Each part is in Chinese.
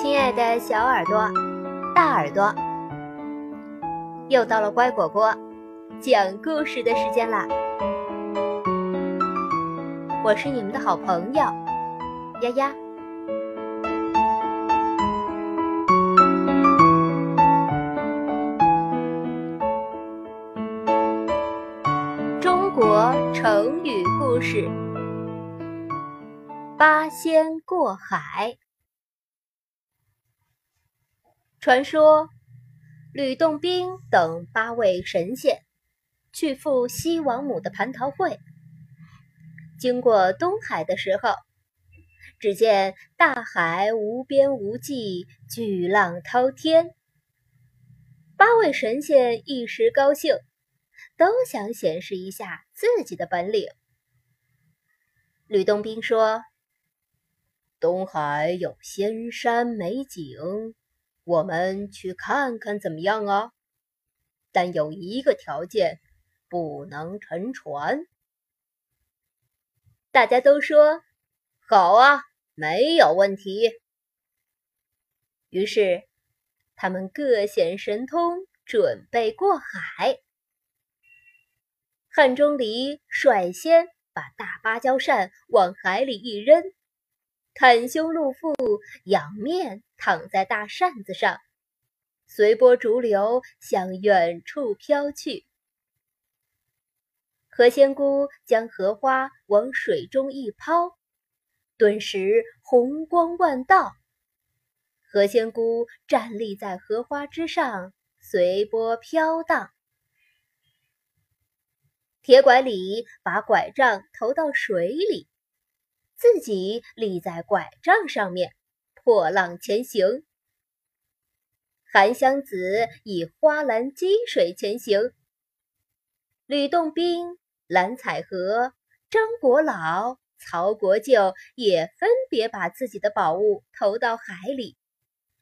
亲爱的小耳朵、大耳朵，又到了乖果果讲故事的时间啦！我是你们的好朋友丫丫。中国成语故事：八仙过海。传说，吕洞宾等八位神仙去赴西王母的蟠桃会，经过东海的时候，只见大海无边无际，巨浪滔天。八位神仙一时高兴，都想显示一下自己的本领。吕洞宾说：“东海有仙山美景。”我们去看看怎么样啊？但有一个条件，不能沉船。大家都说好啊，没有问题。于是他们各显神通，准备过海。汉钟离率先把大芭蕉扇往海里一扔。袒胸露腹，仰面躺在大扇子上，随波逐流向远处飘去。何仙姑将荷花往水中一抛，顿时红光万道。何仙姑站立在荷花之上，随波飘荡。铁拐李把拐杖投到水里。自己立在拐杖上面，破浪前行。韩湘子以花篮积水前行。吕洞宾、蓝采和、张果老、曹国舅也分别把自己的宝物投到海里，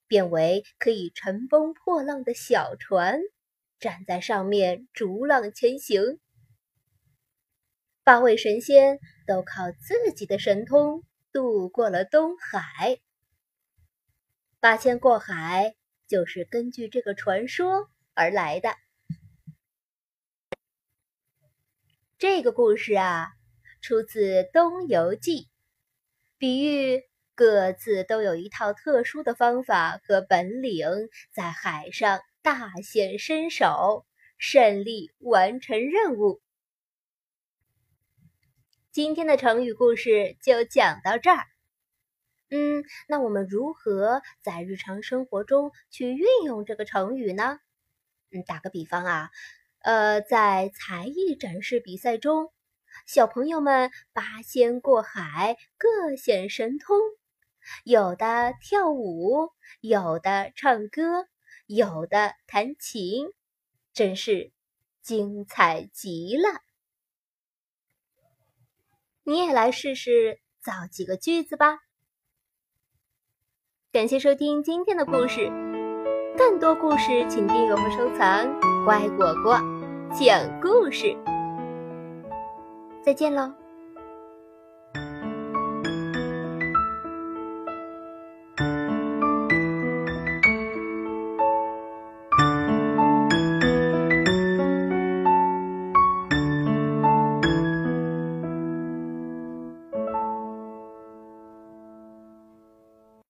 变为可以乘风破浪的小船，站在上面逐浪前行。八位神仙都靠自己的神通渡过了东海。八仙过海就是根据这个传说而来的。这个故事啊，出自《东游记》，比喻各自都有一套特殊的方法和本领，在海上大显身手，顺利完成任务。今天的成语故事就讲到这儿。嗯，那我们如何在日常生活中去运用这个成语呢？嗯，打个比方啊，呃，在才艺展示比赛中，小朋友们八仙过海，各显神通，有的跳舞，有的唱歌，有的弹琴，真是精彩极了。你也来试试造几个句子吧。感谢收听今天的故事，更多故事请订阅和收藏。乖果果讲故事，再见喽。